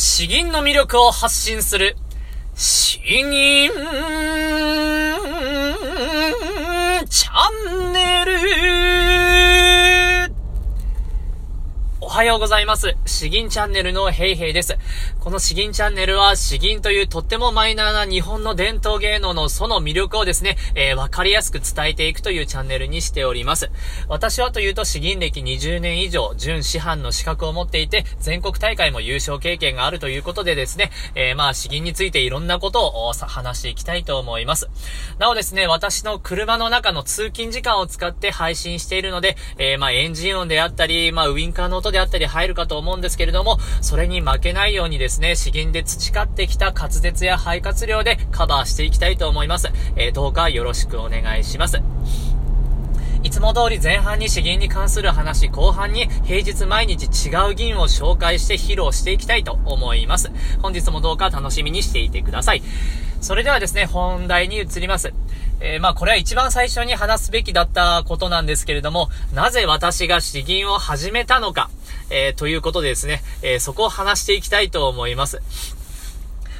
詩吟の魅力を発信する、詩吟。はようございます。詩吟チャンネルのヘイヘイです。この詩吟チャンネルは詩吟というとってもマイナーな日本の伝統芸能のその魅力をですね、えー、わかりやすく伝えていくというチャンネルにしております。私はというと詩吟歴20年以上、準師範の資格を持っていて、全国大会も優勝経験があるということでですね、えー、まあ詩吟についていろんなことを話していきたいと思います。なおですね、私の車の中の通勤時間を使って配信しているので、えー、まあエンジン音であったり、まあウインカーの音であったりったり入るかと思うんですけれども、それに負けないようにですね、ですね、資源で培ってきた滑舌や肺活量でカバーしていきたいと思います。えー、どうかよろしくお願いします。いつも通り前半に資源に関する話、後半に平日毎日違う銀を紹介して披露していきたいと思います。本日もどうか楽しみにしていてください。それではですね、本題に移ります。えー、まあこれは一番最初に話すべきだったことなんですけれども、なぜ私が詩吟を始めたのか、えー、ということでですね、えー、そこを話していきたいと思います。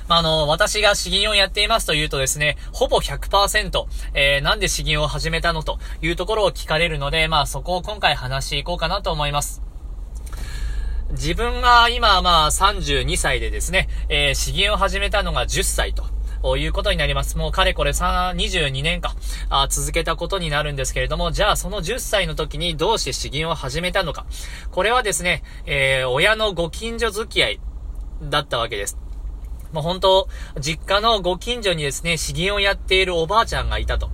まあ、あの、私が詩吟をやっていますというとですね、ほぼ100%、えー、なんで詩吟を始めたのというところを聞かれるので、まあ、そこを今回話していこうかなと思います。自分が今、まあ、32歳でですね、えー、詩吟を始めたのが10歳と。いうことになります。もうかれこれ3、22年か、あ続けたことになるんですけれども、じゃあその10歳の時にどうして詩吟を始めたのか。これはですね、えー、親のご近所付き合いだったわけです。もう本当、実家のご近所にですね、詩吟をやっているおばあちゃんがいたと、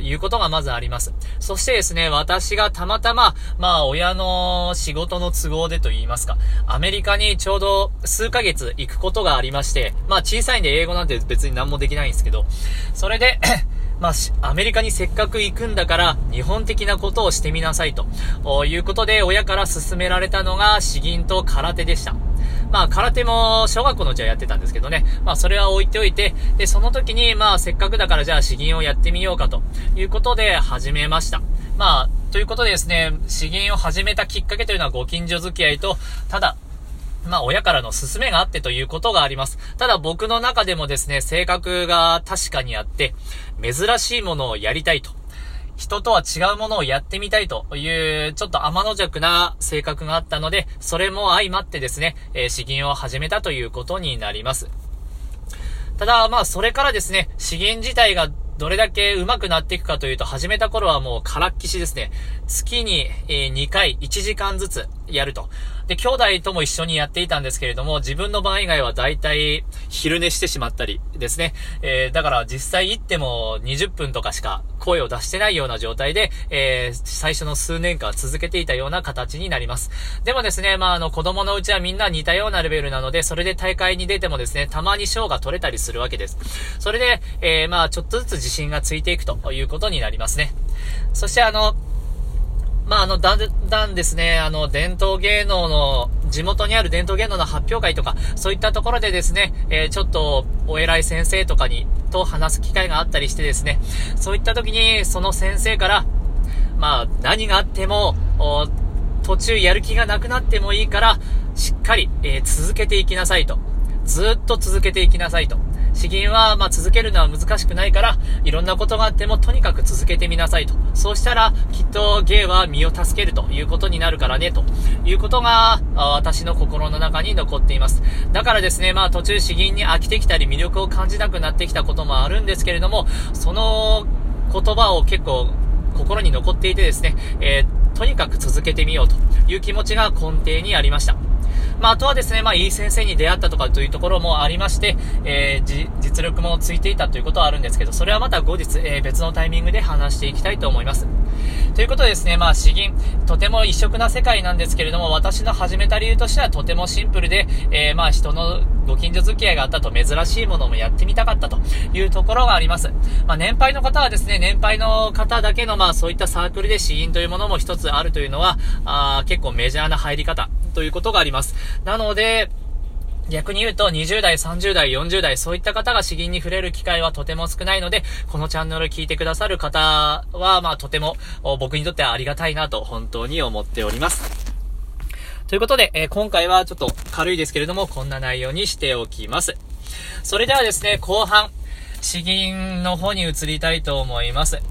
いうことがまずあります。そしてですね、私がたまたま、まあ、親の仕事の都合でと言いますか、アメリカにちょうど数ヶ月行くことがありまして、まあ、小さいんで英語なんて別に何もできないんですけど、それで まあ、アメリカにせっかく行くんだから、日本的なことをしてみなさいと、いうことで、親から勧められたのが、詩吟と空手でした。まあ、空手も小学校のうちはやってたんですけどね。まあ、それは置いておいて、で、その時に、まあ、せっかくだからじゃあ詩吟をやってみようかということで始めました。まあ、ということでですね、詩吟を始めたきっかけというのはご近所付き合いと、ただ、まあ、親からの勧めがあってということがあります。ただ僕の中でもですね、性格が確かにあって、珍しいものをやりたいと。人とは違うものをやってみたいという、ちょっと天の弱な性格があったので、それも相まってですね、えー、詩吟を始めたということになります。ただ、まあ、それからですね、詩吟自体がどれだけ上手くなっていくかというと、始めた頃はもうからっきしですね。月に、え2回1時間ずつやると。で、兄弟とも一緒にやっていたんですけれども、自分の番以外は大体昼寝してしまったりですね。えー、だから実際行っても20分とかしか声を出してないような状態で、えー、最初の数年間続けていたような形になります。でもですね、まあ、あの、子供のうちはみんな似たようなレベルなので、それで大会に出てもですね、たまに賞が取れたりするわけです。それで、えー、まあ、ちょっとずつ自信がついていくということになりますね。そしてあの、まあ、あの、だんだんですね、あの、伝統芸能の、地元にある伝統芸能の発表会とか、そういったところでですね、えー、ちょっと、お偉い先生とかに、と話す機会があったりしてですね、そういった時に、その先生から、まあ、何があっても、途中やる気がなくなってもいいから、しっかり、えー、続けていきなさいと。ずっと続けていきなさいと。詩吟は、ま、続けるのは難しくないから、いろんなことがあっても、とにかく続けてみなさいと。そうしたら、きっと芸は身を助けるということになるからね、ということが、私の心の中に残っています。だからですね、まあ、途中詩吟に飽きてきたり、魅力を感じなくなってきたこともあるんですけれども、その言葉を結構、心に残っていてですね、えー、とにかく続けてみようという気持ちが根底にありました。まあ、あとはですね、まあ、いい先生に出会ったとかというところもありまして、えー、実力もついていたということはあるんですけど、それはまた後日、えー、別のタイミングで話していきたいと思います。ということでですね、まあ、詩吟、とても異色な世界なんですけれども、私の始めた理由としてはとてもシンプルで、えー、まあ、人のご近所付き合いがあったと珍しいものもやってみたかったというところがあります。まあ、年配の方はですね、年配の方だけの、まあ、そういったサークルで詩吟というものも一つあるというのは、あ結構メジャーな入り方ということがあります。なので、逆に言うと、20代、30代、40代、そういった方が詩吟に触れる機会はとても少ないので、このチャンネルを聞いてくださる方は、まあ、とても、僕にとってはありがたいなと、本当に思っております。ということで、えー、今回はちょっと軽いですけれども、こんな内容にしておきます。それではですね、後半、詩吟の方に移りたいと思います。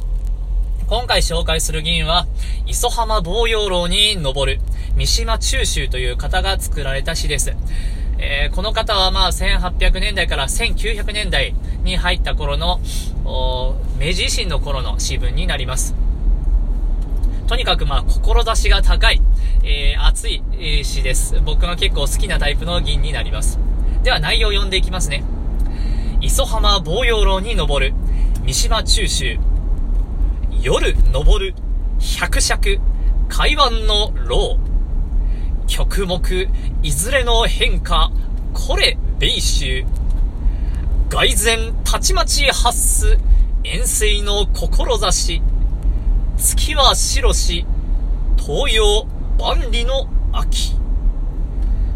今回紹介する議員は、磯浜防洋楼に登る、三島中秋という方が作られた詩です。えー、この方はまあ1800年代から1900年代に入った頃の、明治維新の頃の詩文になります。とにかくまあ、志が高い、えー、熱い、詩です。僕が結構好きなタイプの銀になります。では内容を読んでいきますね。磯浜防洋楼に登る、三島中秋、夜登る、百尺、海湾の牢。曲目、いずれの変化、これ、米州。外前、たちまち発す、遠征の志。月は白し、東洋、万里の秋。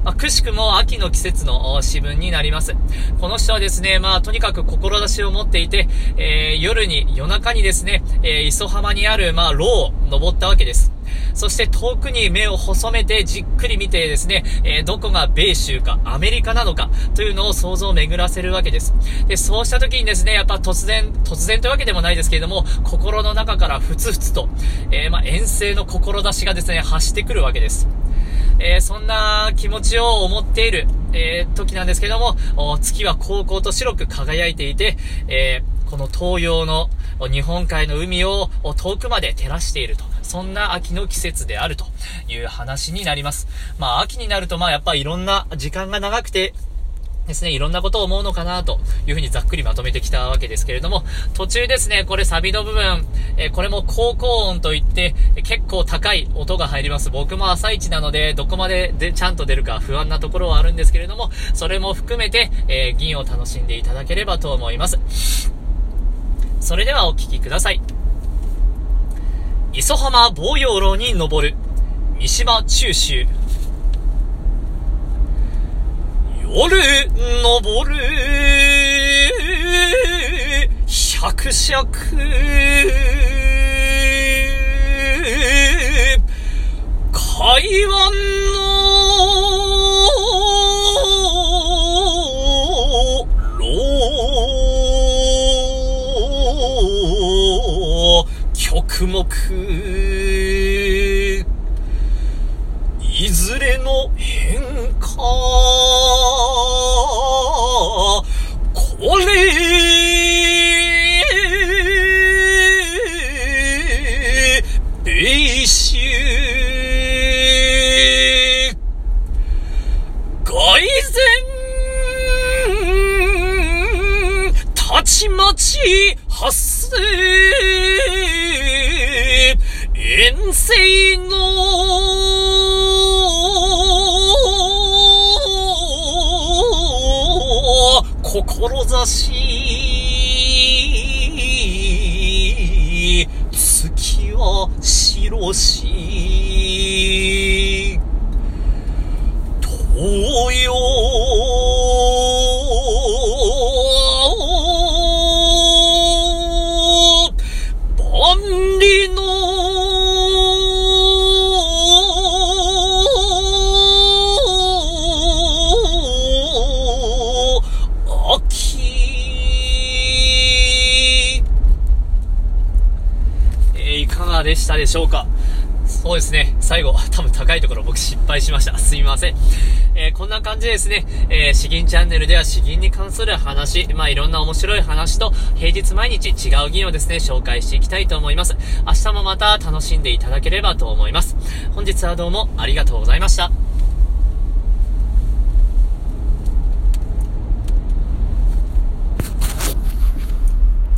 まあ、くしくも秋の季節の詩文になります。この人はですね、まあ、とにかく志を持っていて、えー、夜に、夜中にですね、えー、磯浜にある、まあ、牢を登ったわけです。そして遠くに目を細めてじっくり見てですね、えー、どこが米州かアメリカなのかというのを想像を巡らせるわけです。で、そうした時にですね、やっぱ突然、突然というわけでもないですけれども、心の中からふつふつと、えー、まあ、遠征の志がですね、発してくるわけです。えー、そんな気持ちを思っている、えー、時なんですけども、月は高校と白く輝いていて、えー、この東洋の日本海の海を遠くまで照らしていると。そんな秋の季節であるという話になります。まあ秋になるとまあやっぱいろんな時間が長くてですね、いろんなことを思うのかなというふうにざっくりまとめてきたわけですけれども、途中ですね、これサビの部分、え、これも高高音といって、結構高い音が入ります。僕も朝一なので、どこまででちゃんと出るか不安なところはあるんですけれども、それも含めて、えー、銀を楽しんでいただければと思います。それではお聴きください。磯浜防洋楼に登る、三島中秋。夜登る、百尺、海湾の牢、曲目、遠征の志月は白し。でしょうか？そうですね。最後、多分高いところ僕失敗しました。すみません。えー、こんな感じでですね、えー、詩吟チャンネルでは詩吟に関する話、まあいろんな面白い話と、平日毎日違う議員をですね、紹介していきたいと思います。明日もまた楽しんでいただければと思います。本日はどうもありがとうございました。